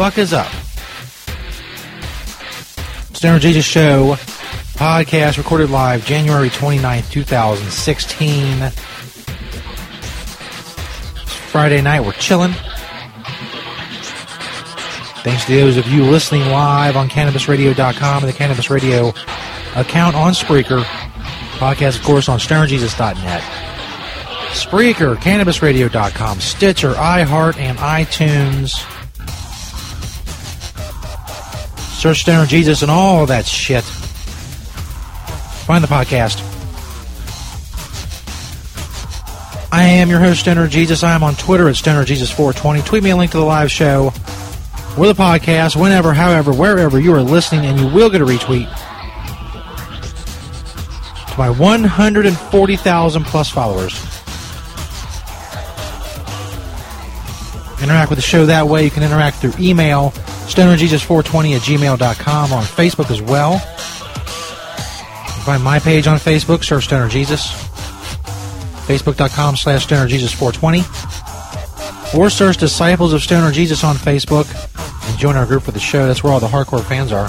Fuck is up? Stoner Jesus Show podcast recorded live January 29th, 2016. It's Friday night, we're chilling. Thanks to those of you listening live on CannabisRadio.com and the Cannabis Radio account on Spreaker. Podcast, of course, on StonerJesus.net. Spreaker, CannabisRadio.com, Stitcher, iHeart, and iTunes. Search Stoner Jesus and all that shit. Find the podcast. I am your host, Stoner Jesus. I am on Twitter at Stoner Jesus 420 Tweet me a link to the live show or the podcast, whenever, however, wherever you are listening, and you will get a retweet to my 140,000 plus followers. Interact with the show that way. You can interact through email, stonerjesus420 at gmail.com, on Facebook as well. Find my page on Facebook, search Stoner Jesus. Facebook.com slash Stoner Jesus 420. Or search Disciples of Stoner Jesus on Facebook and join our group for the show. That's where all the hardcore fans are.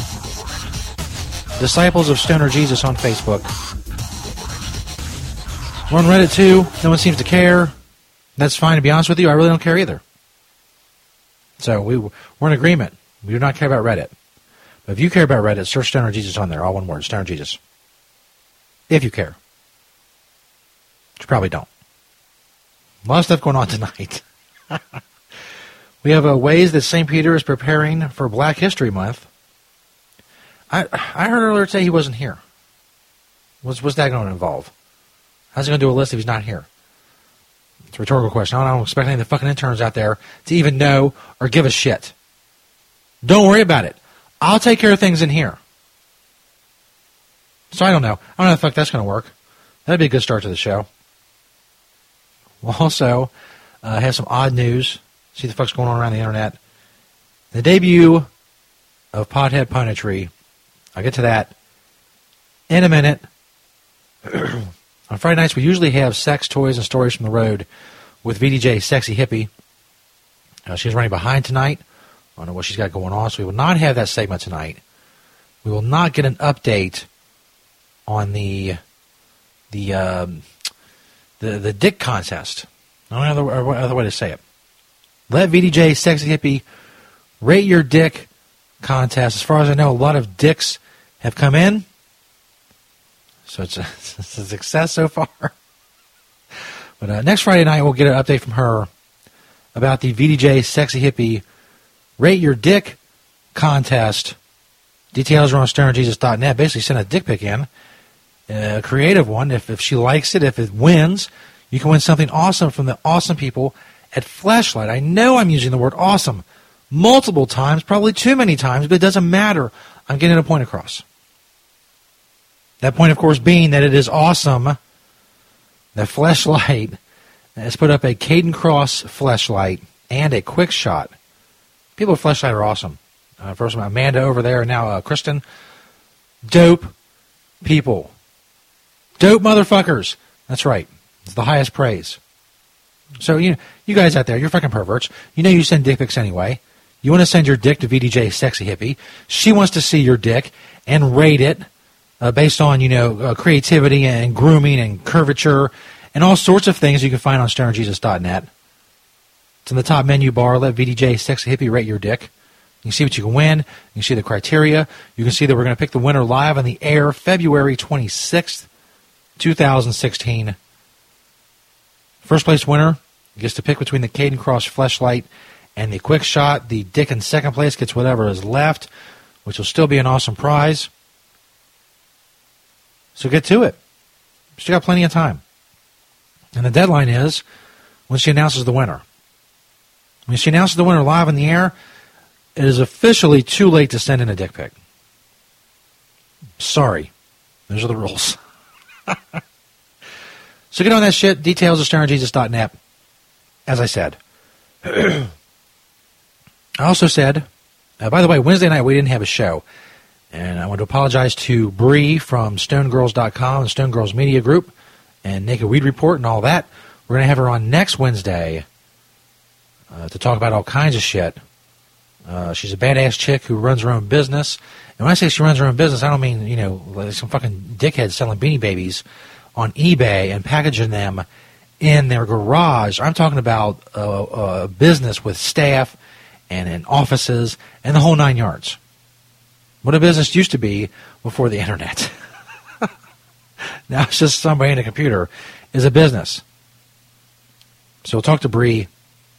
Disciples of Stoner Jesus on Facebook. We're on Reddit too. No one seems to care. That's fine, to be honest with you. I really don't care either. So we, we're in agreement. We do not care about Reddit. But if you care about Reddit, search Stoner Jesus on there. All one word, Stoner Jesus. If you care. Which you probably don't. A lot of stuff going on tonight. we have uh, ways that St. Peter is preparing for Black History Month. I I heard earlier today he wasn't here. What's, what's that going to involve? How's he going to do a list if he's not here? It's a rhetorical question. I don't expect any of the fucking interns out there to even know or give a shit. Don't worry about it. I'll take care of things in here. So I don't know. I don't know how the fuck that's going to work. That'd be a good start to the show. We'll also uh, have some odd news. See the fuck's going on around the internet. The debut of Pothead Punditry. I'll get to that in a minute. on Friday nights, we usually have sex, toys, and stories from the road with VDJ Sexy Hippie. Uh, she's running behind tonight. I don't know what she's got going on, so we will not have that segment tonight. We will not get an update on the the um, the the dick contest. Know other, other way to say it. Let VDJ Sexy Hippie rate your dick contest. As far as I know, a lot of dicks have come in. So it's a, it's a success so far. But uh, next Friday night, we'll get an update from her about the VDJ Sexy Hippie Rate Your Dick contest. Details are on stonerjesus.net. Basically, send a dick pic in, uh, a creative one. If, if she likes it, if it wins, you can win something awesome from the awesome people at Fleshlight. I know I'm using the word awesome multiple times, probably too many times, but it doesn't matter. I'm getting a point across. That point, of course, being that it is awesome that Fleshlight has put up a Kayden Kross Fleshlight and a quick shot. People at Fleshlight are awesome. Uh, first, Amanda over there, and now uh, Kristen. Dope people. Dope motherfuckers. That's right. It's the highest praise. So you you guys out there, you're fucking perverts. You know you send dick pics anyway. You want to send your dick to VDJ Sexy Hippie. She wants to see your dick and rate it uh, based on you know uh, creativity and grooming and curvature and all sorts of things you can find on stonerjesus.net. It's in the top menu bar. Let VDJ Sexy Hippie rate your dick. You can see what you can win. You can see the criteria. You can see that we're going to pick the winner live on the air February 26th, 2016. First place winner gets to pick between the Kayden Kross Fleshlight and the Quick Shot. The Dick in second place gets whatever is left, which will still be an awesome prize. So get to it. Still got plenty of time. And the deadline is when she announces the winner. When she announces the winner live in the air, it is officially too late to send in a dick pic. Sorry. Those are the rules. so get on that shit. Details at stonerjesus.net. As I said. I also said, uh, by the way, Wednesday night we didn't have a show. And I want to apologize to Bree from StoneGirls.com and Stone Girls Media Group and Naked Weed Report and all that. We're going to have her on next Wednesday uh, to talk about all kinds of shit. Uh, she's a badass chick who runs her own business. And when I say she runs her own business, I don't mean, you know, like some fucking dickhead selling beanie babies on eBay and packaging them in their garage. I'm talking about a, a business with staff and in offices and the whole nine yards what a business used to be before the internet. now it's just somebody in a computer is a business. So we'll talk to Bree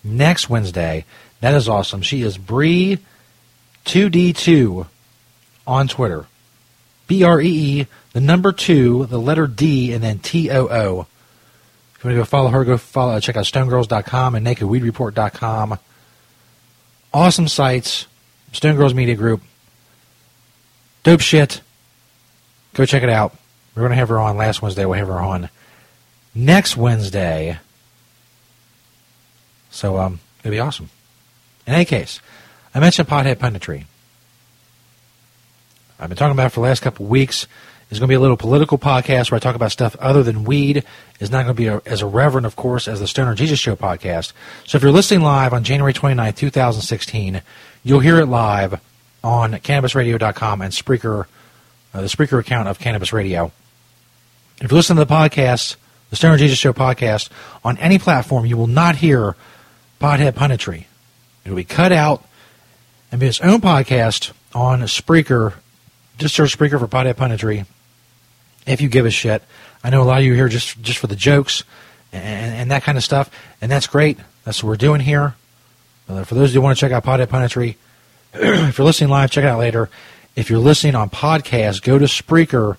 next Wednesday. That is awesome. She is Bree 2D2 on Twitter. B R E E, the number two, the letter D, and then T O O. If you want to go follow her, go follow, check out stonegirls.com and nakedweedreport.com. Awesome sites. Stone Girls Media Group. Dope shit. Go check it out. We're going to have her on last Wednesday. We'll have her on next Wednesday. So um, it'd be awesome. In any case, I mentioned Pothead Punditry. I've been talking about it for the last couple weeks. It's going to be a little political podcast where I talk about stuff other than weed. It's not going to be a, as irreverent, of course, as the Stoner Jesus Show podcast. So if you're listening live on January 29th, 2016, you'll hear it live on CannabisRadio.com and Spreaker, uh, the Spreaker account of Cannabis Radio. If you listen to the podcast, the Stoner Jesus Show podcast, on any platform, you will not hear Pothead Punditry. It will be cut out and be its own podcast on Spreaker. Just search Spreaker for Pothead Punditry if you give a shit. I know a lot of you here just, just for the jokes and, and that kind of stuff, and that's great. That's what we're doing here. Uh, for those who want to check out Pothead Punditry, if you're listening live, check it out later. If you're listening on podcast, go to Spreaker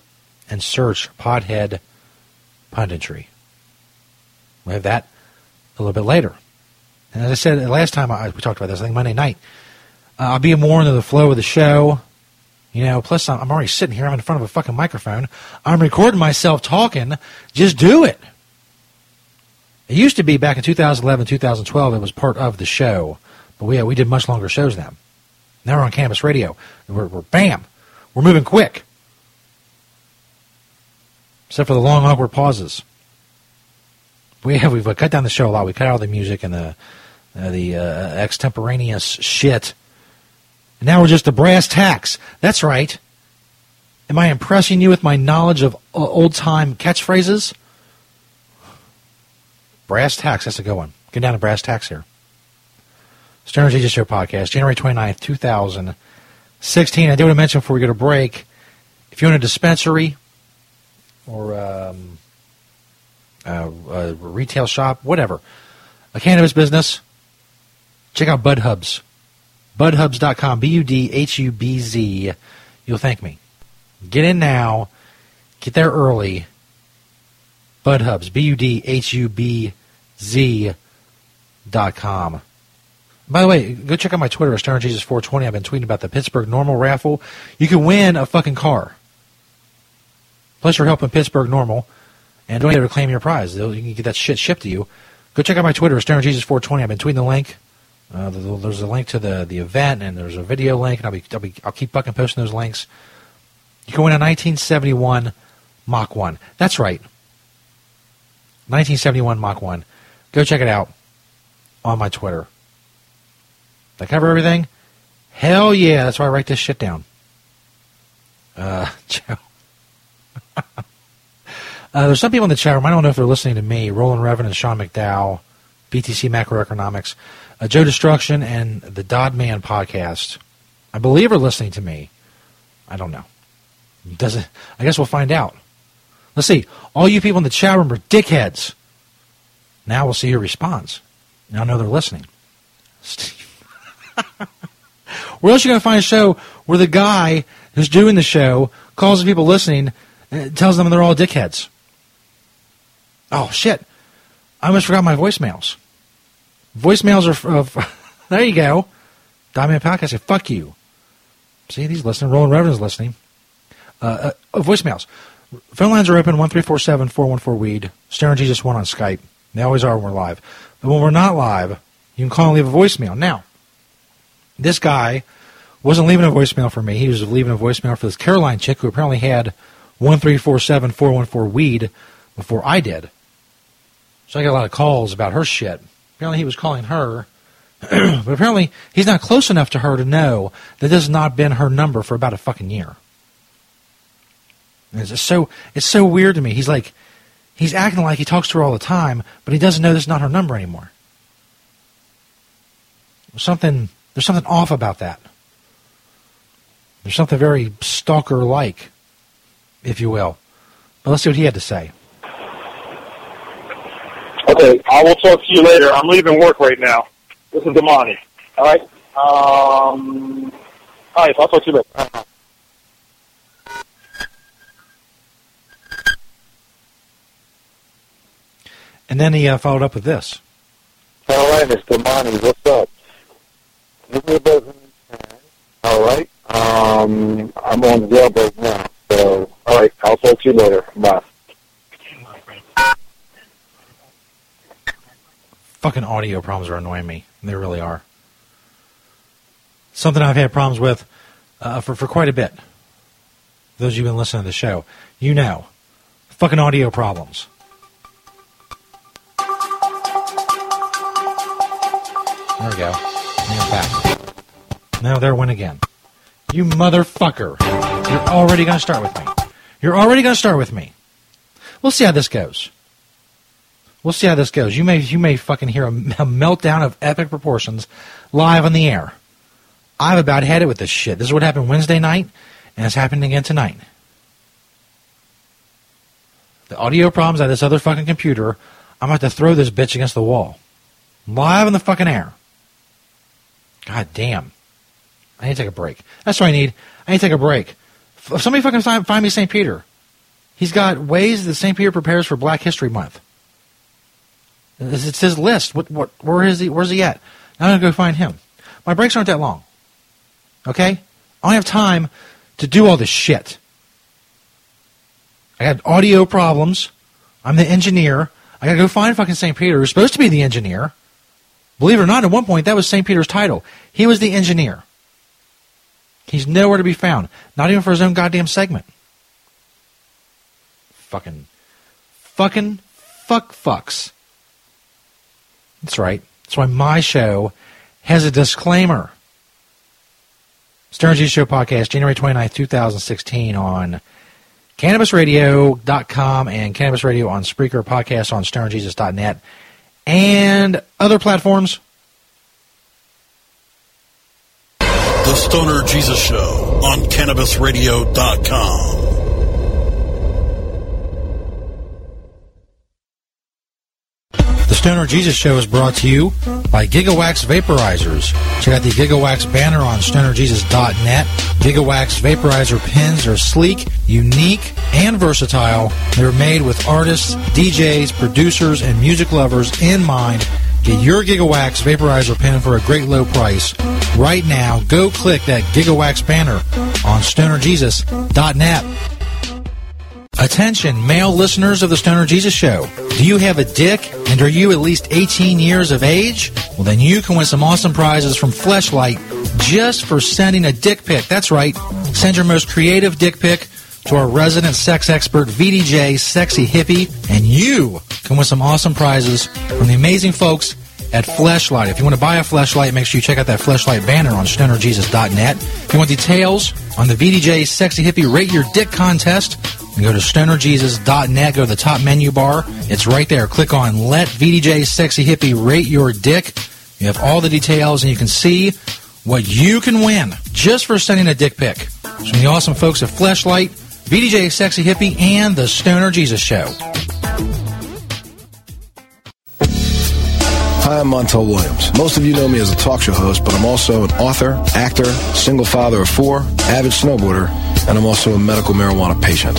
and search Pothead Punditry. We'll have that a little bit later. And as I said last time I, we talked about this, I think Monday night, uh, I'll be more into the flow of the show. You know, plus I'm, I'm already sitting here. I'm in front of a fucking microphone. I'm recording myself talking. Just do it. It used to be back in 2011, 2012. It was part of the show, but we we did much longer shows then. Now we're on Cannabis Radio. We're, we're bam, we're moving quick. Except for the long awkward pauses. We have we've cut down the show a lot. We cut out the music and the uh, the uh, extemporaneous shit. Now we're just the brass tacks. That's right. Am I impressing you with my knowledge of uh, old time catchphrases? Brass tacks, that's a good one. Get down to brass tacks here. Stoner Jesus Show podcast, January 29th, 2016. I do want to mention before we go to break, if you're in a dispensary or um, a, a retail shop, whatever, a cannabis business, check out Bud Hubz. BudHubz.com, B U D H U B Z. You'll thank me. Get in now. Get there early. Bud Hubz, B U D H U B Z dot com. By the way, go check out my Twitter, StonerJesus420. I've been tweeting about the Pittsburgh NORML raffle. You can win a fucking car. Plus, you're helping Pittsburgh NORML, and don't even claim your prize. You can get that shit shipped to you. Go check out my Twitter, StonerJesus420. I've been tweeting the link. Uh, there's a link to the, the event, and there's a video link, and I'll be, I'll be I'll keep fucking posting those links. You win a 1971 Mach 1. That's right. 1971 Mach 1. Go check it out on my Twitter. Did I cover everything? Hell yeah, that's why I write this shit down. Uh, Joe. uh, there's some people in the chat room, I don't know if they're listening to me, Roland Revan and Sean McDowell, BTC Macroeconomics, uh, Joe Destruction, and the Dodd Man podcast. I believe are listening to me. I don't know. Does it? I guess we'll find out. Let's see. All you people in the chat room are dickheads. Now we'll see your response. Now I know they're listening. where else are you going to find a show where the guy who's doing the show calls the people listening and tells them they're all dickheads? Oh, shit. I almost forgot my voicemails. Voicemails are. Uh, there you go. Diamond Podcast said, fuck you. See, he's listening. Roland Reverend's listening. Uh, uh, voicemails. Phone lines are open 1347 414 Weed. Stoner Jesus 1 on Skype. They always are when we're live. But when we're not live, you can call and leave a voicemail. Now, this guy wasn't leaving a voicemail for me. He was leaving a voicemail for this Caroline chick who apparently had 1347 414 Weed before I did. So I got a lot of calls about her shit. Apparently he was calling her. but apparently he's not close enough to her to know that this has not been her number for about a fucking year. And it's so it's so weird to me. He's like he's acting like he talks to her all the time, but he doesn't know this is not her number anymore. Something there's something off about that. There's something very stalker like, if you will. But let's see what he had to say. Okay, I will talk to you later. I'm leaving work right now. This is Damani. All right. Um. All right. I'll talk to you later. And then he uh, followed up with this. All right, Mr. Damani. What's up? Give me a buzz when you can. All right. Um. I'm on the jailbreak now. So, all right. I'll talk to you later. Bye. Fucking audio problems are annoying me. They really are. Something I've had problems with uh, for, for quite a bit. Those of you who've been listening to the show, you know. Fucking audio problems. There we go. You're back. Now there went again. You motherfucker. You're already going to start with me. You're already going to start with me. We'll see how this goes. We'll see how this goes. You may you may fucking hear a, a meltdown of epic proportions live on the air. I've about had it with this shit. This is what happened Wednesday night, and it's happening again tonight. The audio problems at this other fucking computer, I'm about to throw this bitch against the wall. Live on the fucking air. God damn. I need to take a break. That's what I need. I need to take a break. If somebody fucking find, find me St. Peter. He's got ways that St. Peter prepares for Black History Month. It's his list. What, what, where is he? Where's he at? Now I'm gonna go find him. My breaks aren't that long. Okay, I don't have time to do all this shit. I got audio problems. I'm the engineer. I gotta go find fucking St. Peter, who's supposed to be the engineer. Believe it or not, at one point that was St. Peter's title. He was the engineer. He's nowhere to be found. Not even for his own goddamn segment. Fucking, fucking, fuck fucks. That's right. That's why my show has a disclaimer. Stoner Jesus Show Podcast, January 29th, 2016 on CannabisRadio.com and Cannabis Radio on Spreaker, podcast on StonerJesus.net, and other platforms. The Stoner Jesus Show on CannabisRadio.com. Stoner Jesus Show is brought to you by Gigawax Vaporizers. Check out the Gigawax banner on stonerjesus.net. Gigawax vaporizer pins are sleek, unique, and versatile. They're made with artists, DJs, producers, and music lovers in mind. Get your Gigawax vaporizer pin for a great low price. Right now, go click that Gigawax banner on stonerjesus.net. Attention, male listeners of the Stoner Jesus Show. Do you have a dick and are you at least 18 years of age? Well, then you can win some awesome prizes from Fleshlight just for sending a dick pic. That's right. Send your most creative dick pic to our resident sex expert, VDJ Sexy Hippie, and you can win some awesome prizes from the amazing folks at Fleshlight. If you want to buy a Fleshlight, make sure you check out that Fleshlight banner on stonerjesus.net. If you want details on the VDJ Sexy Hippie Rate Your Dick contest, go to stonerjesus.net, go to the top menu bar. It's right there. Click on Let VDJ Sexy Hippie Rate Your Dick. You have all the details and you can see what you can win just for sending a dick pic. It's from the awesome folks at Fleshlight, VDJ Sexy Hippie, and the Stoner Jesus Show. Hi, I'm Montel Williams. Most of you know me as a talk show host, but I'm also an author, actor, single father of four, avid snowboarder, and I'm also a medical marijuana patient.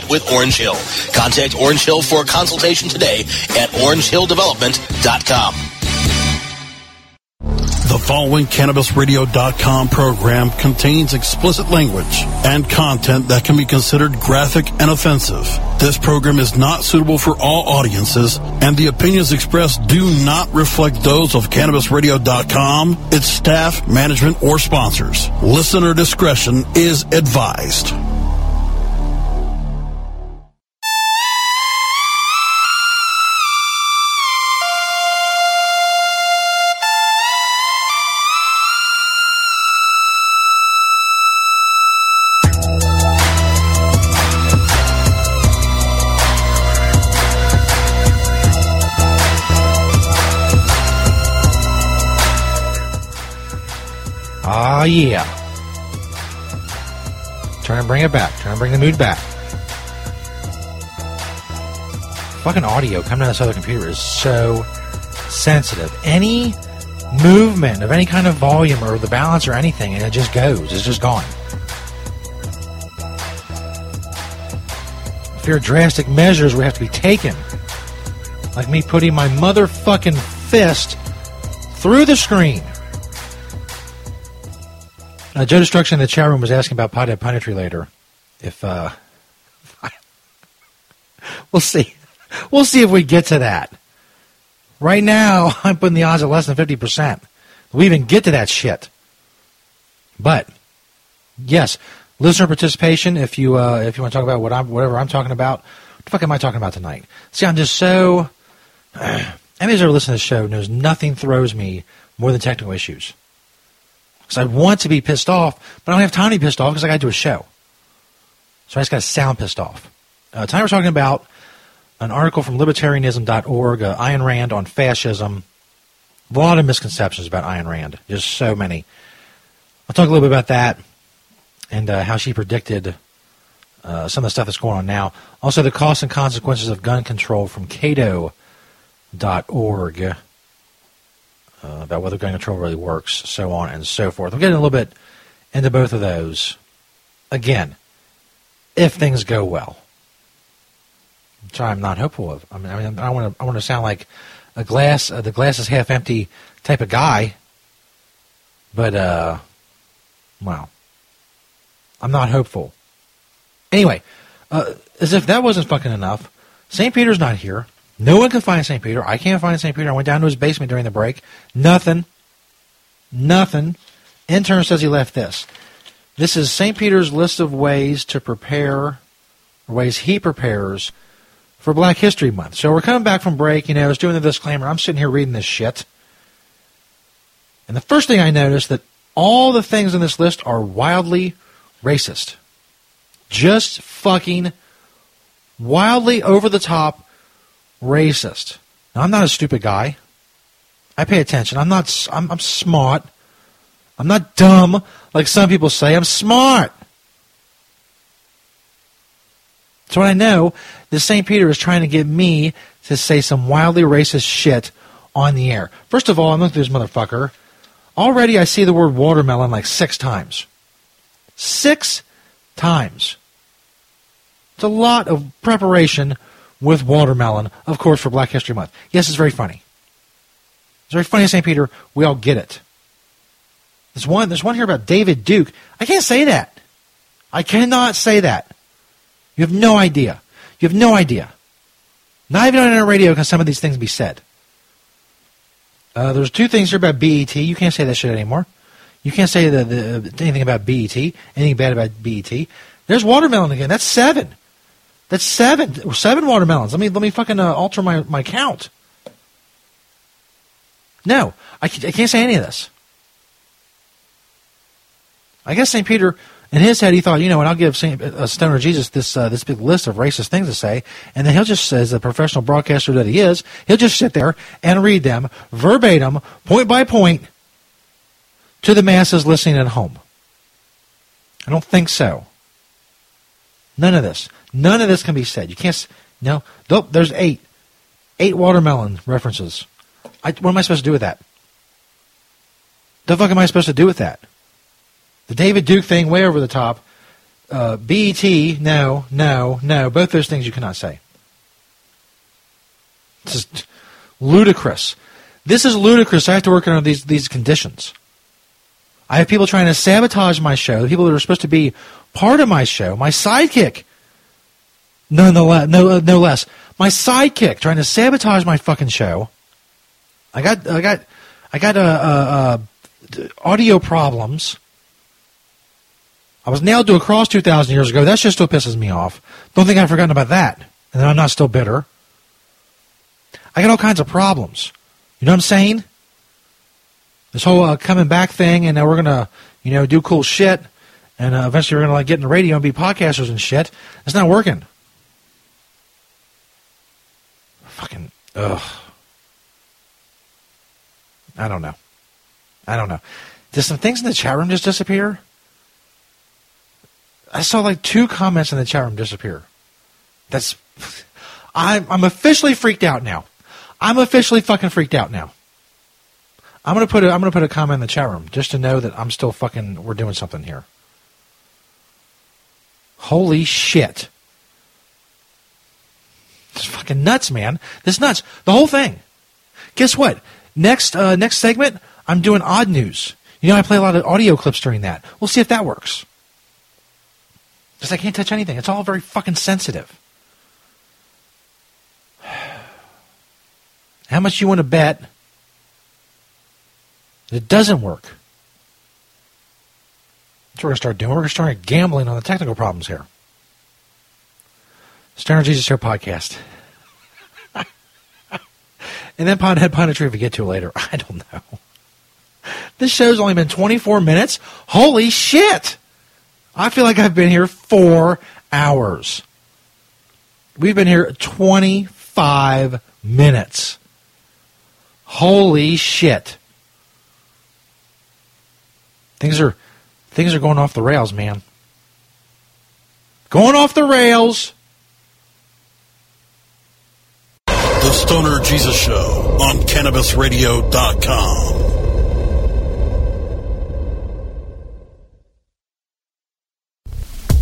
with Orange Hill. Contact Orange Hill for a consultation today at orangehilldevelopment.com. The following CannabisRadio.com program contains explicit language and content that can be considered graphic and offensive. This program is not suitable for all audiences, and the opinions expressed do not reflect those of CannabisRadio.com, its staff, management, or sponsors. Listener discretion is advised. Yeah. Trying to bring it back. Trying to bring the mood back. Fucking audio coming out of this other computer is so sensitive. Any movement of any kind of volume or the balance or anything, and it just goes. It's just gone. If there are drastic measures we have to be taken, like me putting my motherfucking fist through the screen. Uh, Joe Destruction in the chat room was asking about Pothead Punditry later. If uh, we'll see, we'll see if we get to that. Right now, I'm putting the odds at less than fifty percent. We even get to that shit. But yes, listener participation. If you uh, if you want to talk about what I'm whatever I'm talking about, what the fuck am I talking about tonight? See, I'm just so. Anybody who's ever listened to the show knows nothing throws me more than technical issues. Because I want to be pissed off, but I don't have time to be pissed off because I got to do a show. So I just got to sound pissed off. Uh, tonight we're talking about an article from libertarianism.org, uh, Ayn Rand on fascism. A lot of misconceptions about Ayn Rand, just so many. I'll talk a little bit about that and uh, how she predicted uh, some of the stuff that's going on now. Also, the costs and consequences of gun control from Cato.org uh, about whether gun control really works, so on and so forth. I'm getting a little bit into both of those. Again, if things go well, which I'm not hopeful of. I mean, I, mean, I want to I want to sound like a glass uh, the glass is half empty type of guy, but uh, well, I'm not hopeful. Anyway, uh, as if that wasn't fucking enough, St. Peter's not here. No one can find St. Peter. I can't find St. Peter. I went down to his basement during the break. Nothing. Nothing. Intern says he left this. This is St. Peter's list of ways to prepare, or ways he prepares for Black History Month. So we're coming back from break. You know, I was doing the disclaimer. I'm sitting here reading this shit. And the first thing I noticed that all the things in this list are wildly racist. Just fucking wildly over the top racist. Now, I'm not a stupid guy. I pay attention. I'm not. I'm, I'm smart. I'm not dumb like some people say. I'm smart. So I know that St. Peter is trying to get me to say some wildly racist shit on the air. First of all, I'm looking at this motherfucker. Already I see the word watermelon like six times. Six times. It's a lot of preparation with watermelon, of course, for Black History Month. Yes, it's very funny. It's very funny, St. Peter. We all get it. There's one, there's one here about David Duke. I can't say that. I cannot say that. You have no idea. You have no idea. Not even on a radio can some of these things be said. Uh, there's two things here about BET. You can't say that shit anymore. You can't say the, the, anything about BET, anything bad about BET. There's watermelon again. That's seven. That's seven. Seven watermelons. Let me let me fucking uh, alter my, my count. No, I, I can't say any of this. I guess St. Peter, in his head, he thought, you know what, I'll give St. Uh, Stoner Jesus this uh, this big list of racist things to say, and then he'll just, as a professional broadcaster that he is, he'll just sit there and read them verbatim, point by point, to the masses listening at home. I don't think so. None of this. None of this can be said. You can't. No. Nope. There's eight. Eight watermelon references. I, what am I supposed to do with that? The fuck am I supposed to do with that? The David Duke thing, way over the top. Uh, BET, no, no, no. Both those things you cannot say. This is ludicrous. This is ludicrous. I have to work under these these conditions. I have people trying to sabotage my show, people that are supposed to be part of my show, my sidekick. No, no, no, no less. My sidekick trying to sabotage my fucking show. I got, I got, I got uh, uh, uh, audio problems. I was nailed to a cross 2,000 years ago. That just still pisses me off. Don't think I've forgotten about that. And I'm not still bitter. I got all kinds of problems. You know what I'm saying? This whole uh, coming back thing, and now we're gonna, you know, do cool shit, and uh, eventually we're gonna like get in the radio and be podcasters and shit. It's not working. Fucking ugh. I don't know. I don't know. Did some things in the chat room just disappear? I saw like two comments in the chat room disappear. That's I'm I'm officially freaked out now. I'm officially fucking freaked out now. I'm gonna put a, I'm gonna put a comment in the chat room just to know that I'm still fucking we're doing something here. Holy shit! It's fucking nuts, man. This nuts. The whole thing. Guess what? Next uh, next segment, I'm doing odd news. You know, I play a lot of audio clips during that. We'll see if that works. Because I can't touch anything. It's all very fucking sensitive. How much you want to bet it doesn't work. That's what we're going to start doing. We're going to start gambling on the technical problems here. Stoner Jesus Show podcast. and then Pothead Punditry if we get to it later. I don't know. This show's only been 24 minutes. Holy shit! I feel like I've been here four hours. We've been here 25 minutes. Holy shit. Things are things are going off the rails, man. Going off the rails. The Stoner Jesus Show on CannabisRadio.com.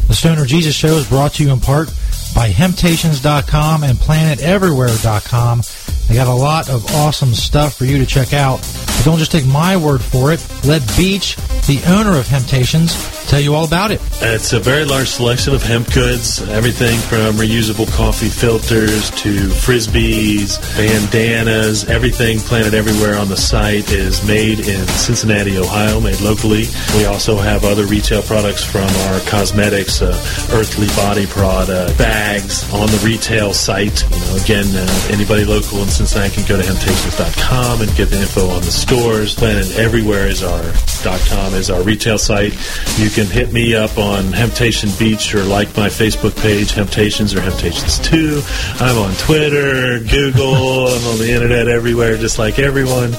The Stoner Jesus Show is brought to you in part by Hemptations.com and PlanetEverywhere.com. They got a lot of awesome stuff for you to check out. But don't just take my word for it. Let Beach, the owner of Hemptations, tell you all about it. It's a very large selection of hemp goods, everything from reusable coffee filters to frisbees, bandanas, everything Planet Everywhere on the site is made in Cincinnati, Ohio, made locally. We also have other retail products from our cosmetics, uh, Earthly Body product, bags on the retail site. You know, again, uh, anybody local in Cincinnati can go to hemptations.com and get the info on the stores. Planet Everywhere is our .com is our retail site. You can hit me up on Hemptation Beach or like my Facebook page, Hemptations or Hemptations 2. I'm on Twitter, Google, I'm on the internet everywhere, just like everyone.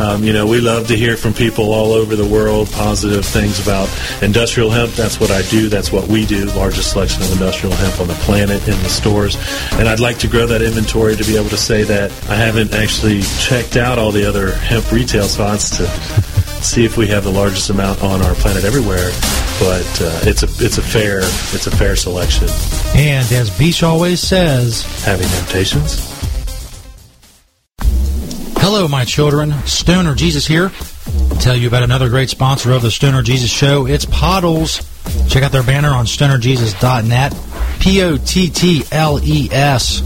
Um, you know, we love to hear from people all over the world, positive things about industrial hemp. That's what I do. That's what we do. Largest selection of industrial hemp on the planet in the stores. And I'd like to grow that inventory to be able to say that I haven't actually checked out all the other hemp retail spots to see if we have the largest amount on our planet everywhere. But uh, it's a it's a fair it's a fair selection. And as Beach always says, Having temptations. Hello, my children. Stoner Jesus here. to Tell you about another great sponsor of the Stoner Jesus Show. It's Pottles. Check out their banner on stonerjesus.net. P O T T L E S.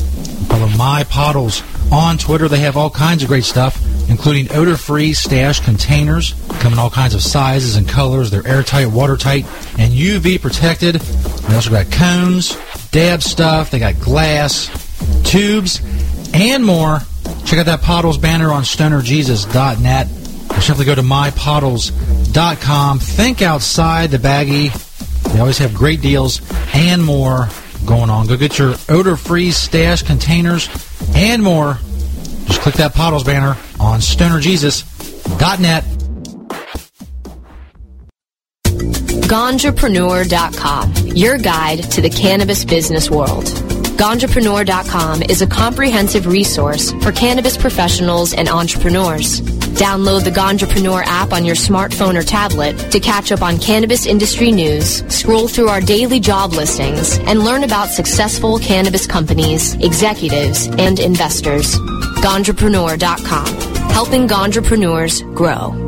Follow my Pottles on Twitter. They have all kinds of great stuff, including odor-free stash containers, come in all kinds of sizes and colors. They're airtight, watertight, and UV protected. They also got cones, dab stuff. They got glass, tubes, and more. Check out that Pottles banner on stonerjesus.net. Or simply go to mypottles.com. Think outside the baggie. They always have great deals and more going on. Go get your odor-free stash containers and more. Just click that Pottles banner on stonerjesus.net. Ganjapreneur.com, your guide to the cannabis business world. Ganjapreneur.com is a comprehensive resource for cannabis professionals and entrepreneurs. Download the Ganjapreneur app on your smartphone or tablet to catch up on cannabis industry news, scroll through our daily job listings, and learn about successful cannabis companies, executives, and investors. Ganjapreneur.com, helping Ganjapreneurs grow.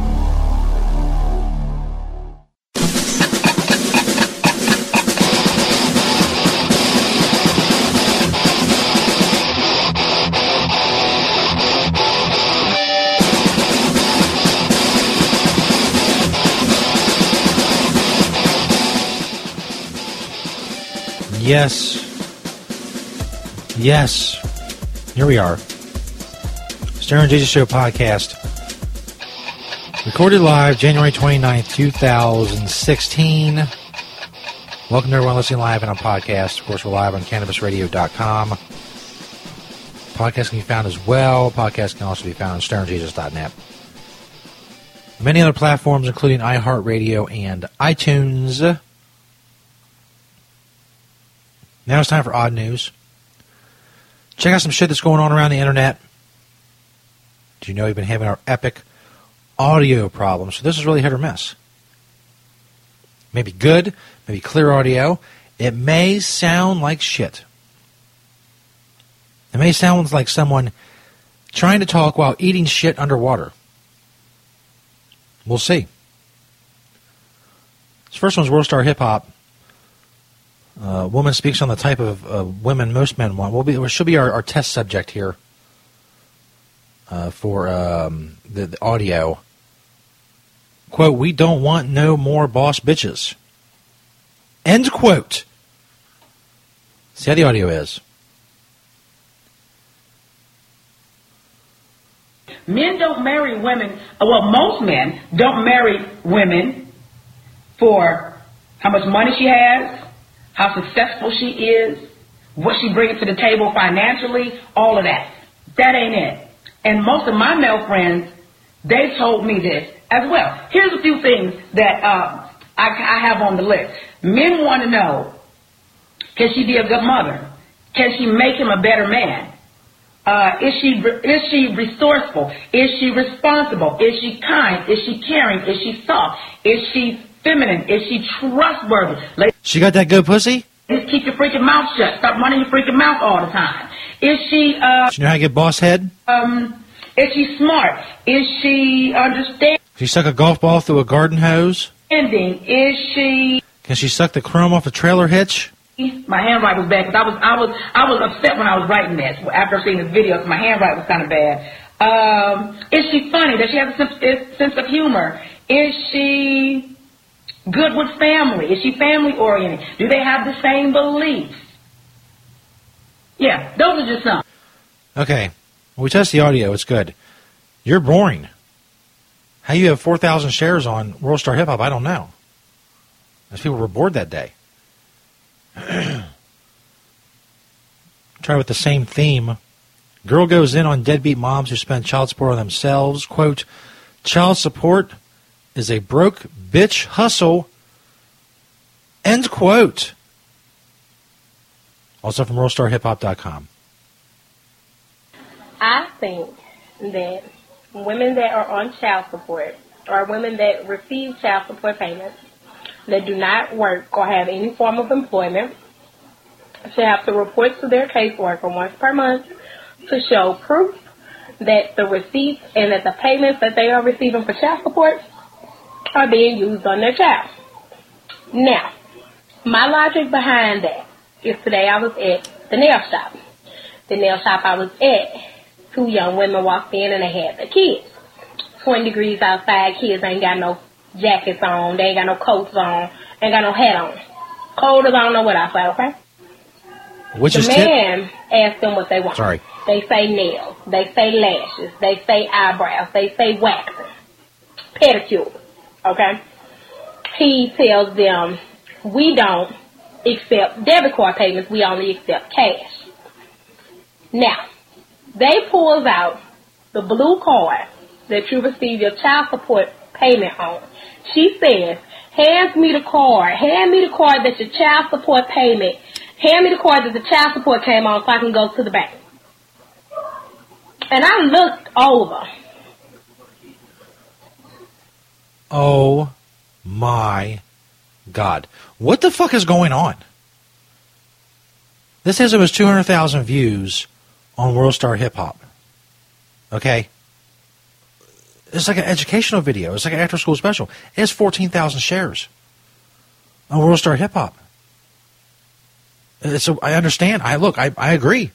Yes. Yes. Here we are. Stoner Jesus Show podcast. Recorded live January 29th, 2016. Welcome to everyone listening live and on podcast. Of course, we're live on CannabisRadio.com. Podcast can be found as well. Podcast can also be found on StonerJesus.net. Many other platforms, including iHeartRadio and iTunes. Now it's time for odd news. Check out some shit that's going on around the internet. Do you know we've been having our epic audio problems? So this is really hit or miss. Maybe good, maybe clear audio. It may sound like shit. It may sound like someone trying to talk while eating shit underwater. We'll see. This first one's World Star Hip Hop. Uh, woman speaks on the type of uh, women most men want. We'll be, she'll be our, our test subject here uh, for um, the, the audio. Quote, we don't want no more boss bitches. End quote. See how the audio is. Men don't marry women, well, most men don't marry women for how much money she has, how successful she is, what she brings to the table financially, all of that. That ain't it. And most of my male friends, they told me this as well. Here's a few things that uh, I, I have on the list. Men want to know, can she be a good mother? Can she make him a better man? Uh, is she is she resourceful? Is she responsible? Is she kind? Is she caring? Is she soft? Is she feminine? Is she trustworthy? Ladies, She got that good pussy? keep your freaking mouth shut. Stop running your freaking mouth all the time. Is she uh, She know how to get boss head? um is she smart? Is she understanding? Can she suck a golf ball through a garden hose? Is she Can she suck the chrome off a trailer hitch? My handwriting was bad because I was I was I was upset when I was writing this after seeing this video. 'cause my handwriting was kind of bad. Um, is she funny? Does she have a sense, sense of humor? Is she good with family? Is she family oriented? Do they have the same beliefs? Yeah, those are just some. Okay. We test the audio. It's good. You're boring. How you have 4,000 shares on World Star Hip Hop, I don't know. As people were bored that day. Try with the same theme. Girl goes in on deadbeat moms who spend child support on themselves. Quote, child support is a broke bitch hustle. End quote. Also from WorldStarHipHop.com. I think that women that are on child support or women that receive child support payments that do not work or have any form of employment should have to report to their caseworker once per month to show proof that the receipts and that the payments that they are receiving for child support are being used on their child. Now, my logic behind that is today I was at the nail shop. The nail shop I was at, two young women walked in and they had their kids. 20 degrees outside, kids ain't got no jackets on, they ain't got no coats on, ain't got no hat on. Cold as I don't know what outside, okay? Which the is tip? man asked them what they want. Sorry. They say nails, they say lashes, they say eyebrows, they say waxing, pedicure. Okay? He tells them, we don't accept debit card payments, we only accept cash. Now, they pulls out the blue card that you receive your child support payment on. She says, hands me the card, hand me the card that your child support payment, hand me the card that the child support came on so I can go to the bank. And I looked over. Oh my God. What the fuck is going on? This has almost 200,000 views on World Star Hip Hop. Okay? It's like an educational video. It's like an after school special. It has 14,000 shares on World Star Hip Hop. A, I understand. I look. I, I agree.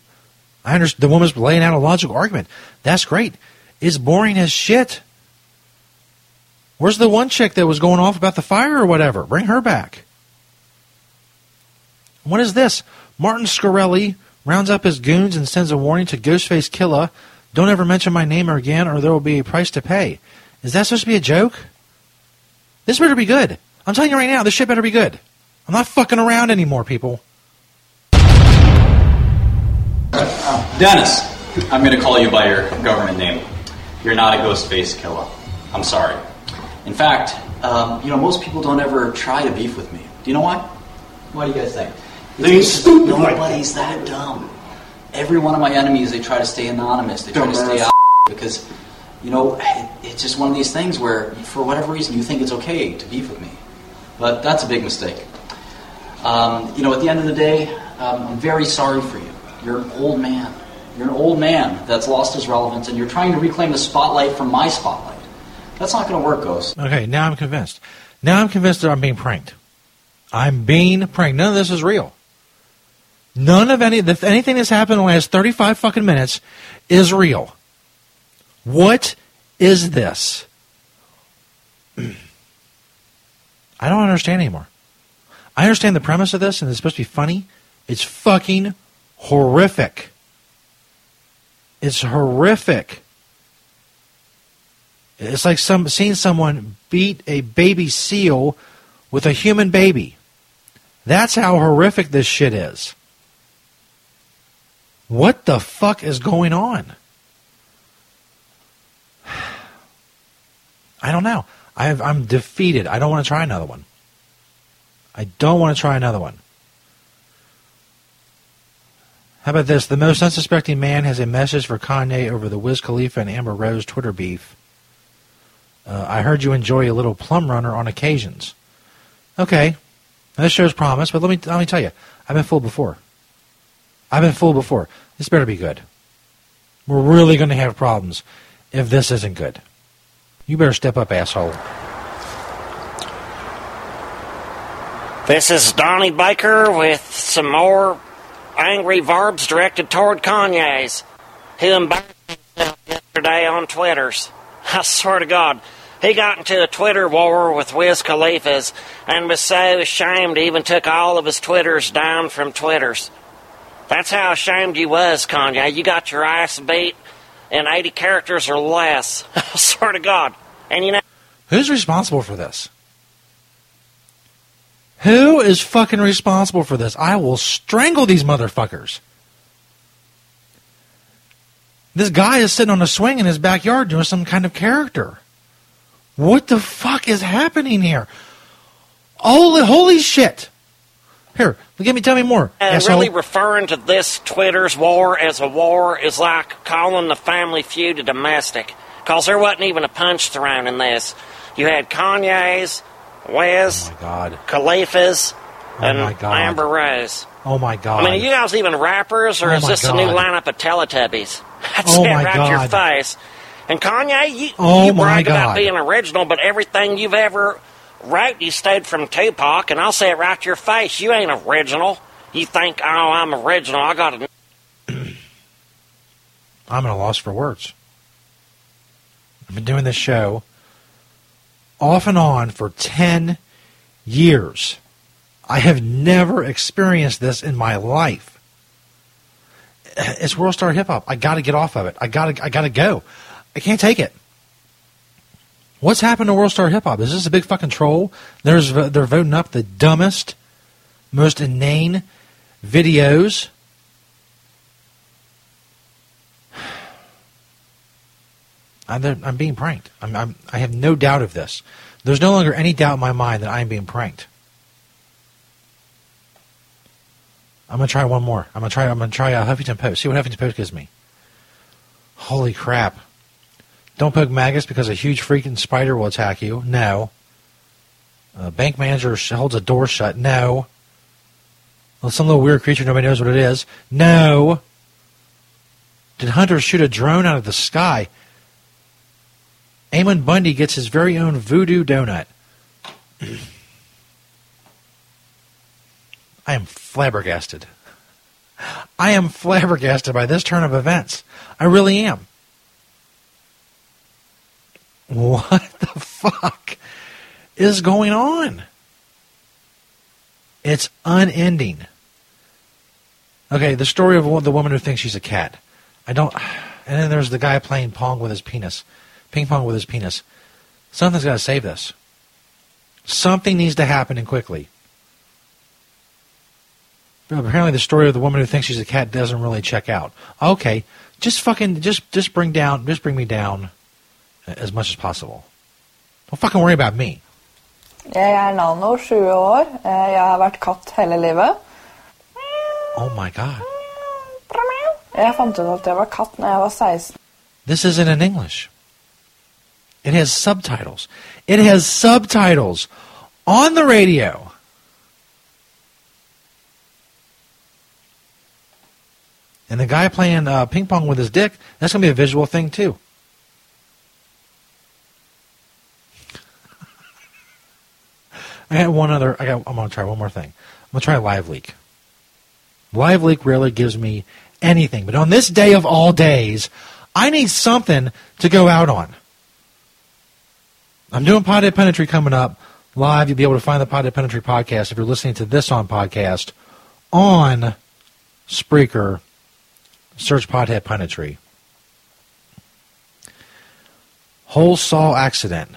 I understand. The woman's laying out a logical argument. That's great. It's boring as shit. Where's the one chick that was going off about the fire or whatever? Bring her back. What is this? Martin Shkreli rounds up his goons and sends a warning to Ghostface Killah. Don't ever mention my name again or there will be a price to pay. Is that supposed to be a joke? This better be good. I'm telling you right now, this shit better be good. I'm not fucking around anymore, people. Dennis, I'm going to call you by your government name. You're not a ghost face killer. I'm sorry. In fact, um, you know, most people don't ever try to beef with me. Do you know why? Why do you guys think? They stupid Nobody's that dumb. Every one of my enemies, they try to stay anonymous. They try to stay out because, you know, it, it's just one of these things where, for whatever reason, you think it's okay to beef with me. But that's a big mistake. Um, you know, at the end of the day, um, I'm very sorry for you. You're an old man. You're an old man that's lost his relevance, and you're trying to reclaim the spotlight from my spotlight. That's not going to work, Ghost. Okay, now I'm convinced. Now I'm convinced that I'm being pranked. I'm being pranked. None of this is real. None of any if anything that's happened in the last 35 fucking minutes is real. What is this? I don't understand anymore. I understand the premise of this and it's supposed to be funny. It's fucking horrific. It's horrific. It's like some seeing someone beat a baby seal with a human baby. That's how horrific this shit is. What the fuck is going on? I don't know. I I'm defeated. I don't want to try another one. I don't want to try another one. How about this? The most unsuspecting man has a message for Kanye over the Wiz Khalifa and Amber Rose Twitter beef. Uh, I heard you enjoy a little plum runner on occasions. Okay, now, this shows promise, but let me let me tell you, I've been fooled before. I've been fooled before. This better be good. We're really going to have problems if this isn't good. You better step up, asshole. This is Donnie Baker with some more angry verbs directed toward Kanye's, who embarrassed himself yesterday on Twitters. I swear to God, he got into a Twitter war with Wiz Khalifa's and was so ashamed he even took all of his Twitters down from Twitters. That's how ashamed you was, Kanye. You got your ass beat in 80 characters or less. Swear to God. And you know. Who's responsible for this? Who is fucking responsible for this? I will strangle these motherfuckers. This guy is sitting on a swing in his backyard doing some kind of character. What the fuck is happening here? Holy, holy shit! Here, give me, tell me more. And asshole. really referring to this Twitter's war as a war is like calling the family feud a domestic. Because there wasn't even a punch thrown in this. You had Kanye's, Wiz, oh God. Khalifa's, Oh and God. Amber Rose. Oh my god! I mean, are you guys even rappers, or Oh is this a new lineup of Teletubbies? That's Oh it, my right to your God. face. And Kanye, you, Oh you brag about being original, but everything you've ever wrote, you stayed from Tupac, and I'll say it right to your face. You ain't original. You think, oh, I'm original. I got a I'm at a loss for words. I've been doing this show off and on for 10 years. I have never experienced this in my life. It's World Star Hip Hop. I got to get off of it. I got to I got to go. I can't take it. What's happened to World Star Hip Hop? Is this a big fucking troll? There's they're voting up the dumbest, most inane videos I'm, I'm being pranked. I'm, I'm, I have no doubt of this. There's no longer any doubt in my mind that I'm being pranked. I'm gonna try one more. I'm gonna try. I'm gonna try a Huffington Post. See what Huffington Post gives me. Holy crap! Don't poke maggots because a huge freaking spider will attack you. No. A bank manager holds a door shut. No. Well, some little weird creature nobody knows what it is. No. Did hunters shoot a drone out of the sky? Ammon Bundy gets his very own voodoo donut. I am flabbergasted. I am flabbergasted by this turn of events. I really am. What the fuck is going on? It's unending. Okay, the story of the woman who thinks she's a cat. I don't. And then there's the guy playing pong with his penis, ping pong with his penis. Something's got to save this. Something needs to happen and quickly. Apparently, the story of the woman who thinks she's a cat doesn't really check out. Okay, just fucking, just, just bring down, just bring me down as much as possible. Don't fucking worry about me. Jeg er Nano, 20 år. Eh, Jeg har vært katt hele livet. Oh my god, Jeg fant ut at jeg var katt når jeg var 16. this isn't in English. It has subtitles. It has subtitles on the radio. And the guy playing uh, ping pong with his dick, that's going to be a visual thing too. I got one other. I got. I'm gonna try one more thing. I'm gonna try Live Leak. Live Leak rarely gives me anything, but on this day of all days, I need something to go out on. I'm doing Pothead Punditry coming up live. You'll be able to find the Pothead Punditry podcast if you're listening to this on podcast on Spreaker. Search Pothead Punditry. Whole saw accident.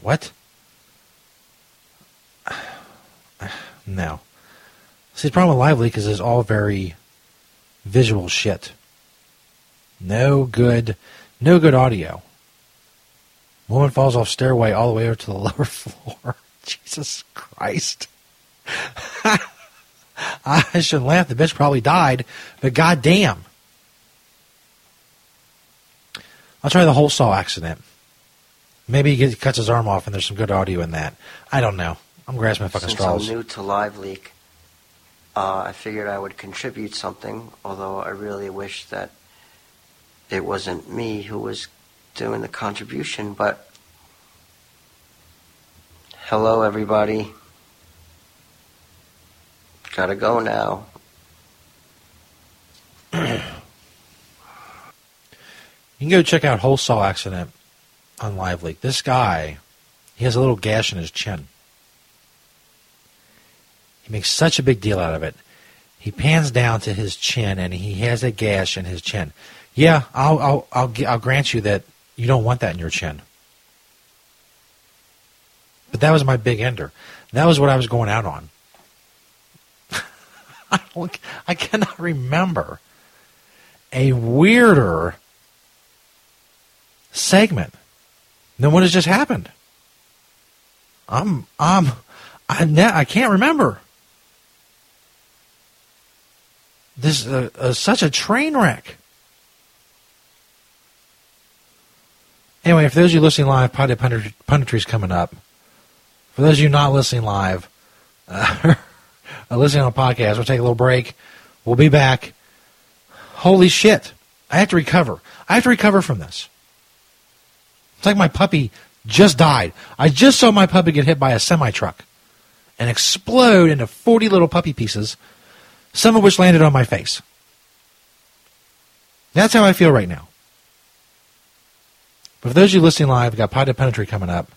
What? No. See, the problem with Live Leak is it's all very visual shit. No good, no good audio. Woman falls off stairway all the way over to the lower floor. Jesus Christ. I shouldn't laugh. The bitch probably died, but goddamn. I'll try the whole saw accident. Maybe he cuts his arm off and there's some good audio in that. I don't know. I'm grasping my fucking Since straws. I'm new to Live Leak, uh, I figured I would contribute something, although I really wish that it wasn't me who was doing the contribution. But hello, everybody. Gotta go now. You can go check out Whole Saw Accident on Live Leak. This guy, he has a little gash in his chin. He makes such a big deal out of it. He pans down to his chin and he has a gash in his chin. Yeah, I'll I'll I'll, I'll grant you that you don't want that in your chin. But that was my big ender. That was what I was going out on. I, I cannot remember a weirder segment than what has just happened. I'm I'm I I can't remember. This is a, a, such a train wreck. Anyway, for those of you listening live, Pothead Punditry is coming up. For those of you not listening live, uh, uh, listening on a podcast, we'll take a little break. We'll be back. Holy shit. I have to recover. I have to recover from this. It's like my puppy just died. I just saw my puppy get hit by a semi truck and explode into 40 little puppy pieces, some of which landed on my face. That's how I feel right now. But for those of you listening live, we've got Pothead Punditry coming up.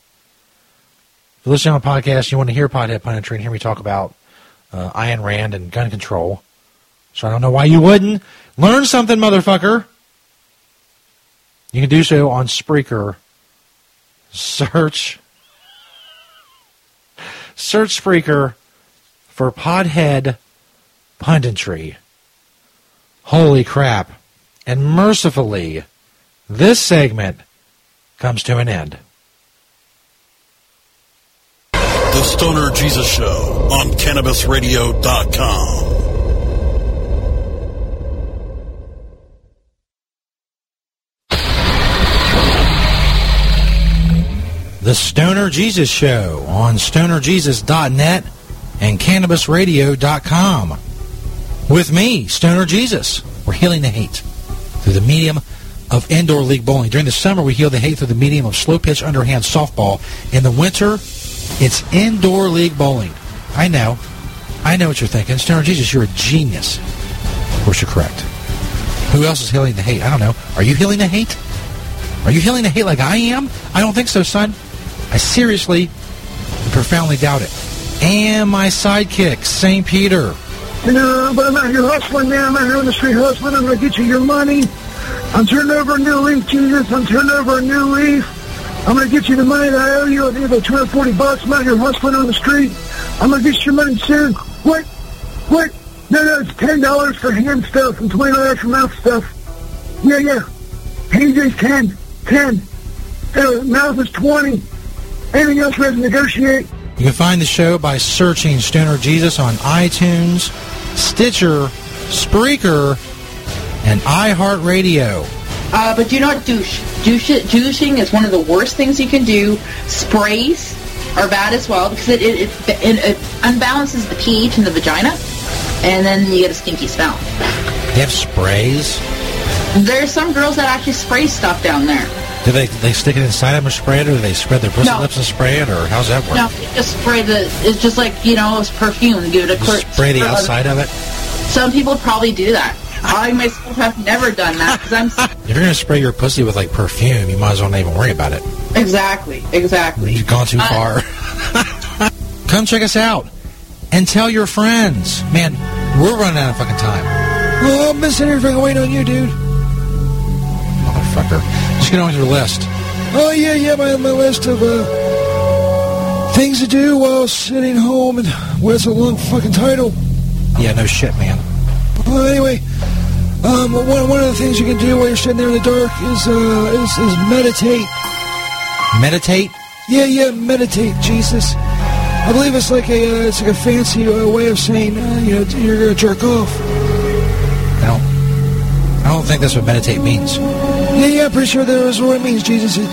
If you're listening on a podcast, you want to hear Pothead Punditry and hear me talk about uh, Ayn Rand and gun control. So I don't know why you wouldn't. Learn something, motherfucker. You can do so on Spreaker. Search. Search Spreaker for Pothead Punditry. Holy crap. And mercifully, this segment comes to an end. The Stoner Jesus Show on CannabisRadio.com. The Stoner Jesus Show on stonerjesus.net and cannabisradio.com. With me, Stoner Jesus. We're healing the hate through the medium of indoor league bowling. During the summer, we heal the hate through the medium of slow pitch underhand softball. In the winter, it's indoor league bowling. I know. I know what you're thinking. Stoner Jesus, you're a genius. Of course, you're correct. Who else is healing the hate? I don't know. Are you healing the hate? Are you healing the hate like I am? I don't think so, son. I seriously and profoundly doubt it. And my sidekick, St. Peter. Know, but I'm out here hustling, man. I'm out here on the street hustling. I'm going to get you your money. I'm turning over a new leaf, Jesus. I'm turning over a new leaf. I'm going to get you the money that I owe you. I think about 240 bucks. I'm out here hustling on the street. I'm going to get you your money soon. What? What? No, no, it's $10 for hand stuff and $20 for mouth stuff. Yeah, yeah. Hands is 10. 10. Uh, mouth is 20. Anything else we have to negotiate? You can find the show by searching Stoner Jesus on iTunes, Stitcher, Spreaker, and iHeartRadio. Uh, but do not douche. douche. Douching is one of the worst things you can do. Sprays are bad as well because it, it, it, it, it unbalances the pH in the vagina, and then you get a stinky smell. They have sprays. There's some girls that actually spray stuff down there. Do they they stick it inside them and spray it, or do they spread their pussy No. lips and spray it, or how's that work? No, you just spray the. It's just like you know, it's perfume. Give it a quick. Spray the outside of it. Some people probably do that. I myself have never done that because I'm If you're gonna spray your pussy with like perfume, you might as well not even worry about it. exactly, exactly. You've gone too Uh, far. Come check us out and tell your friends. Man, we're running out of fucking time. Oh, I'm sitting here fucking waiting on you, dude. Motherfucker. Just get on your list. Oh, yeah, yeah, my, my list of uh, things to do while sitting home. And what's a long fucking title? Yeah, no shit, man. Well, anyway, um, one, one of the things you can do while you're sitting there in the dark is, uh, is, is meditate. Meditate? Yeah, yeah, meditate, Jesus. I believe it's like a uh, it's like a fancy uh, way of saying uh, you know you're gonna jerk off. I don't. I don't think that's what meditate means. Yeah, yeah, I'm pretty sure that is what it means, Jesus. It,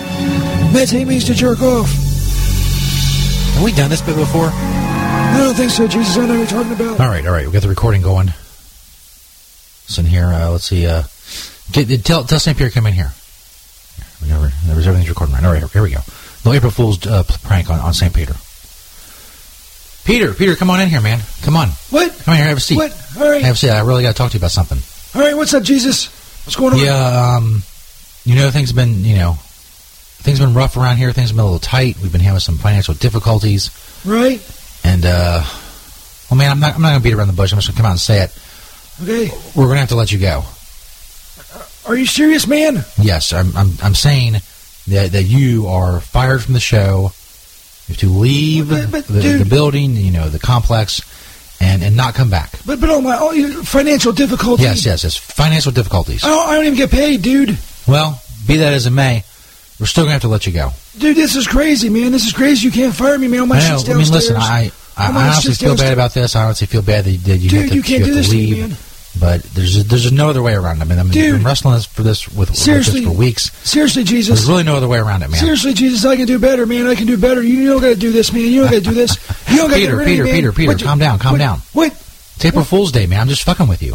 meditate means to jerk off. Have we done this bit before? I don't think so, Jesus. I know what you're talking about. All right, all right. We got the recording going. Listen here. Uh, let's see. Uh, get, tell tell St. Pierre to come in here. We never, everything's recording right. All right, here we go. No April Fool's uh, prank on, on St. Peter. Peter, Peter, come on in here, man. Come on. What? Come in here. Have a seat. What? All right. Have a seat. I really got to talk to you about something. All right, what's up, Jesus? What's going on? Yeah, um, you know, things have been, you know, things have been rough around here. Things have been a little tight. We've been having some financial difficulties. Right. And, uh, well, man, I'm not, I'm not going to beat around the bush. I'm just going to come out and say it. Okay. We're going to have to let you go. Are you serious, man? Yes, I'm, I'm, I'm saying that, that you are fired from the show. You have to leave But- but, the, the building, you know, the complex, and, and not come back. But but all my your financial difficulties. Yes, yes, yes. Financial difficulties. I don't, I don't even get paid, dude. Well, be that as it may, we're still to have to let you go. Dude, this is crazy, man. This is crazy. You can't fire me, man. All my I know. shit's I mean, downstairs. listen, I, I, All my I honestly shit's feel bad downstairs. about this. I honestly feel bad that you, that you Dude, have to, you can't have do to this to me, leave. man. But there's there's no other way around it. I mean, I mean, Dude. we've been wrestling this for this with, with Seriously. this for weeks. Seriously, Jesus. There's really no other way around it, man. Seriously, Jesus, I can do better, man. I can do better. You don't got to do this, man. You don't got to do this. You don't got to Peter, Peter, me, Peter. Peter, What calm down, calm down. What? It's April Fool's Day, man. I'm just fucking with you.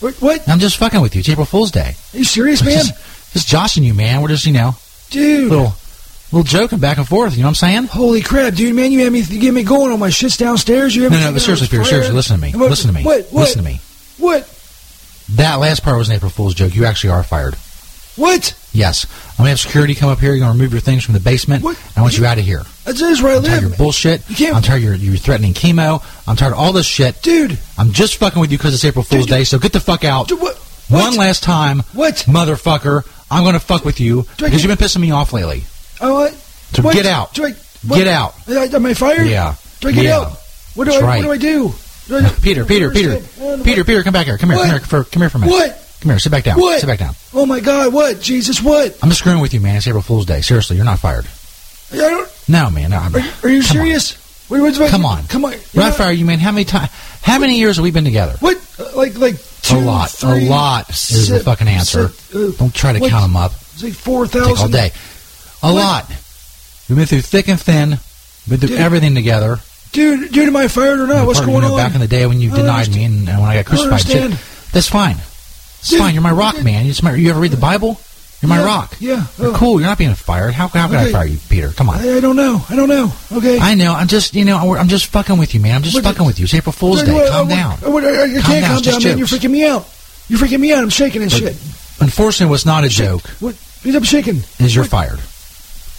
What? what? I'm just fucking with you. It's April Fool's Day. Are you serious, man? Just, just joshing you, man. We're just, you know, Dude. little, little joking back and forth. You know what I'm saying? Holy crap, dude, man! You had me, you get me going on my shit's downstairs. You have No, no, but seriously, Peter, seriously, listen to me. What- Listen to me. What? What? Listen to me. What? That last part was an April Fool's joke. You actually are fired. What? Yes. I'm to have security come up here. You're going to remove your things from the basement. I want you out of here. That's just where I I'm tired of your bullshit. I'm tired of your, your threatening chemo. I'm tired of all this shit. Dude. I'm just fucking with you because it's April Fool's Day, so get the fuck out. One last time. What? Motherfucker. I'm going to fuck with you because you've been pissing me off lately. Oh, what? So What? get out. Do I, what? Get out. Am I- fired? Yeah. Do I get Yeah. out? What do That's I? right. What do I do? Do I- Peter, Peter, Peter. Peter, Peter, come back here. Come here. Come here for come here for a minute. What? Come here. Sit back down. What? Sit back down. Oh my God! What? Jesus! What? I'm just screwing with you, man. It's April Fool's Day. Seriously, you're not fired. I don't. No, man. No, I'm, Are you, are you serious? What, what's come on. Come on. We're not fire you, man. How many times? How many years have we been together? What? Uh, Like like two, a lot. three, a lot is the fucking answer. uh, Don't try to what? count them up. It's like four Take all day. A lot. We've been through thick and thin. Been through Dude. everything together. Dude, dude, am I fired or not? What's Part- going you know, on? Back in the day when you denied me and, and when I got crucified, shit, that's fine. It's Dude, fine. You're my rock, man. You, smart. you ever read the Bible? You're my Yeah, rock. Yeah. You're oh. cool. You're not being fired. How, how can I fire you, Peter? Come on. I, I don't know. I don't know. Okay. I know. I'm just, you know, I'm just fucking with you, man. I'm just What- fucking with you. It's April Fool's Day. what- Calm what- down. what- I, I Calm can't calm down, man. You're freaking me out. You're freaking me out. I'm shaking and shit. Unfortunately, what's not a joke What? I'm shaking. is you're fired.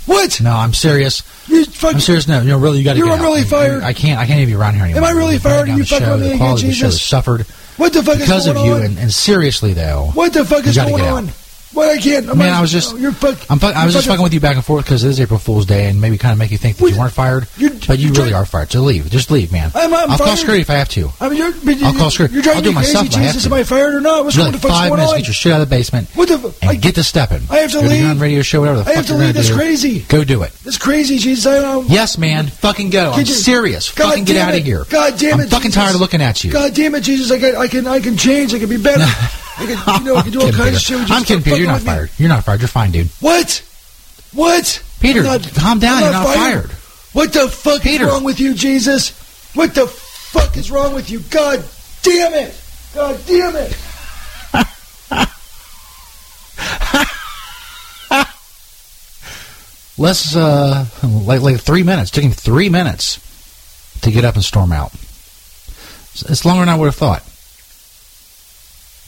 What? No, I'm serious. You fuck- I'm serious. No, no, really, you got to You're get really fired. I can't. I can't even be around here anymore. Am I really fired? You the fucking show. with me The again, quality of the show has Jesus? suffered What the fuck because is of going you. on? And, and seriously, though, What the fuck is going on? What I can't. I'm Man, not- I was just- You're fuck. I'm. Fu- I was you're just fucking with you back and forth because it is April Fool's Day, and maybe kind of make you think that you weren't fired, you're, but you really are fired. So leave. Just leave, man. I'm- I'm call fired. security if I have to. I mean, you're, but I'll call security. You're driving I'll do it me crazy, myself if I have Jesus. to. Am I fired or not? What's Really, going, the five going minutes, on? get your shit out of the basement, What the? and get to stepping. I have to leave. on radio show, whatever the I have to leave. That's crazy. Go do it. That's crazy, Jesus. I don't. Yes, man. Fucking go. I'm serious. Fucking get out of here. God damn it. I'm fucking tired of looking at you. God damn it, Jesus! I can, I can, I can change. I can be better. I can, you know, I can do all kinds Peter. of shit. with. I'm kidding, Peter. You're not with me. fired. You're not fired. You're fine, dude. What? What? Peter, not- calm down. I'm You're not fired. What the fuck Peter. is wrong with you, Jesus? What the fuck is wrong with you? God damn it! God damn it! less, uh, like like three minutes. took him three minutes to get up and storm out. It's longer than I would have thought,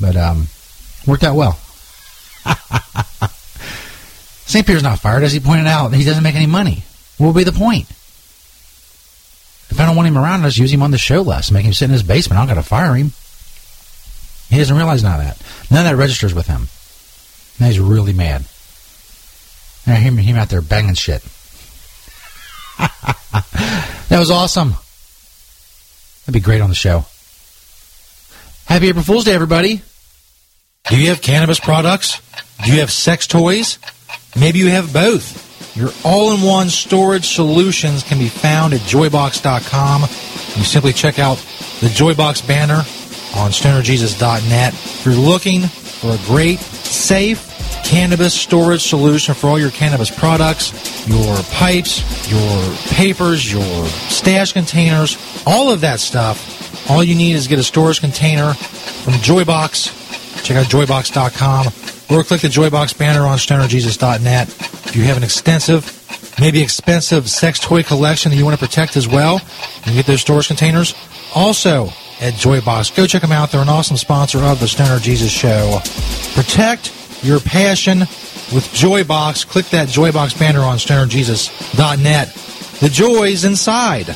but um, worked out well. St. Pierre's not fired, as he pointed out. He doesn't make any money. What would be the point? If I don't want him around, I just use him on the show less, make him sit in his basement. I'm going to fire him. He doesn't realize none of that. None of that registers with him. Now he's really mad. And I hear him out there banging shit. that was awesome. That'd be great on the show. Happy April Fool's Day, everybody. Do you have cannabis products? Do you have sex toys? Maybe you have both. Your all-in-one storage solutions can be found at joybox.com. You simply check out the Joybox banner on stonerjesus.net. If you're looking for a great, safe cannabis storage solution for all your cannabis products, your pipes, your papers, your stash containers, all of that stuff, all you need is get a storage container from Joybox. Check out joybox.com or click the Joybox banner on stonerjesus.net. If you have an extensive, maybe expensive sex toy collection that you want to protect as well, you can get those storage containers. Also, at Joybox. Go check them out. They're an awesome sponsor of the Stoner Jesus Show. Protect your passion with Joybox. Click that Joybox banner on stonerjesus.net. The joy's inside.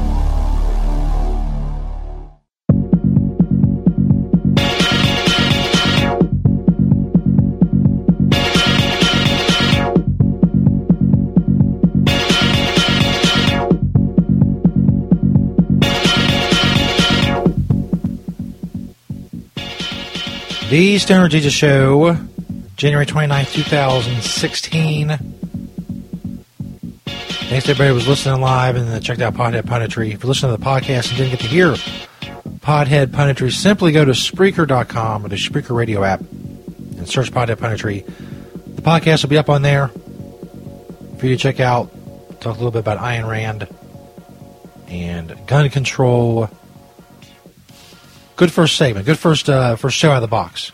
The Stoner Jesus Show, January 29th, 2016. Thanks to everybody who was listening live and checked out Pothead Punditry. If you listen to the podcast and didn't get to hear Pothead Punditry, simply go to Spreaker.com or the Spreaker radio app and search Pothead Punditry. The podcast will be up on there for you to check out. Talk a little bit about Ayn Rand and gun control Good first segment. Good first uh, first show out of the box.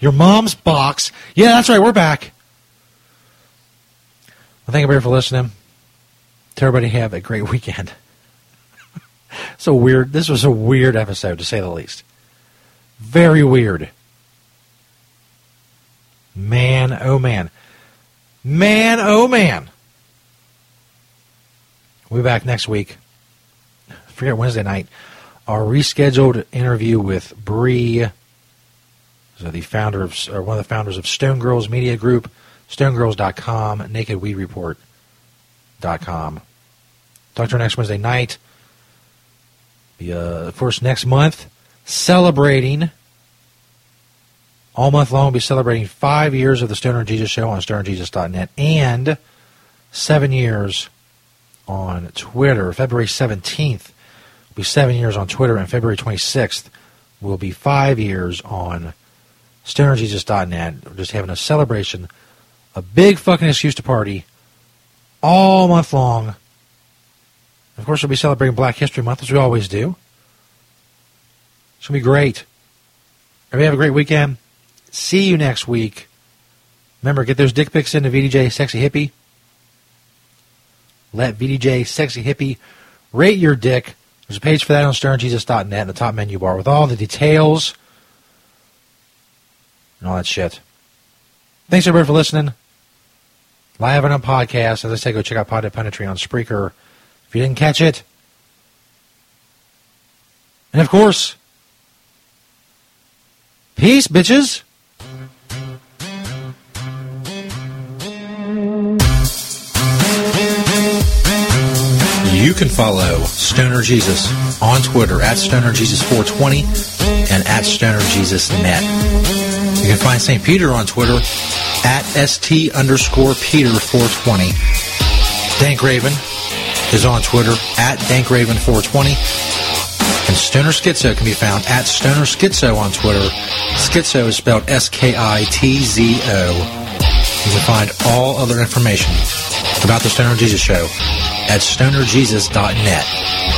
Your mom's box. Yeah, that's right. We're back. Well, thank everybody for listening. To everybody have a great weekend. so weird. This was a weird episode, to say the least. Very weird. Man, oh man. Man, oh man. We'll be back next week. forget Wednesday night our rescheduled interview with Bree, so the founder of, or one of the founders of Stone Girls Media Group, stonegirls.com, nakedweedreport.com. Talk to her next Wednesday night. Be, uh, course, next month, celebrating, all month long, we'll be celebrating five years of the Stoner and Jesus Show on stonerjesus.net and seven years on Twitter, February 17th will be seven years on Twitter, and February 26th will be five years on stonerjesus.net. We're just having a celebration, a big fucking excuse to party all month long. Of course, we'll be celebrating Black History Month, as we always do. It's going to be great. Everybody have a great weekend. See you next week. Remember, get those dick pics into VDJ Sexy Hippie. Let VDJ Sexy Hippie rate your dick. There's a page for that on stonerjesus.net in the top menu bar with all the details and all that shit. Thanks everybody for listening. Live and on podcast. As I say, go check out Pothead Punditry on Spreaker. If you didn't catch it, And of course, peace, bitches. You can follow Stoner Jesus on Twitter at Stoner Jesus 420 and at Stoner Jesus Net. You can find St. Peter on Twitter at ST underscore Peter 420. Dank Raven is on Twitter at Dankraven 420. And Stoner Skitzo can be found at Stoner Skitzo on Twitter. Skitzo is spelled S-K-I-T-Z-O. You can find all other information about the Stoner Jesus Show at stonerjesus.net.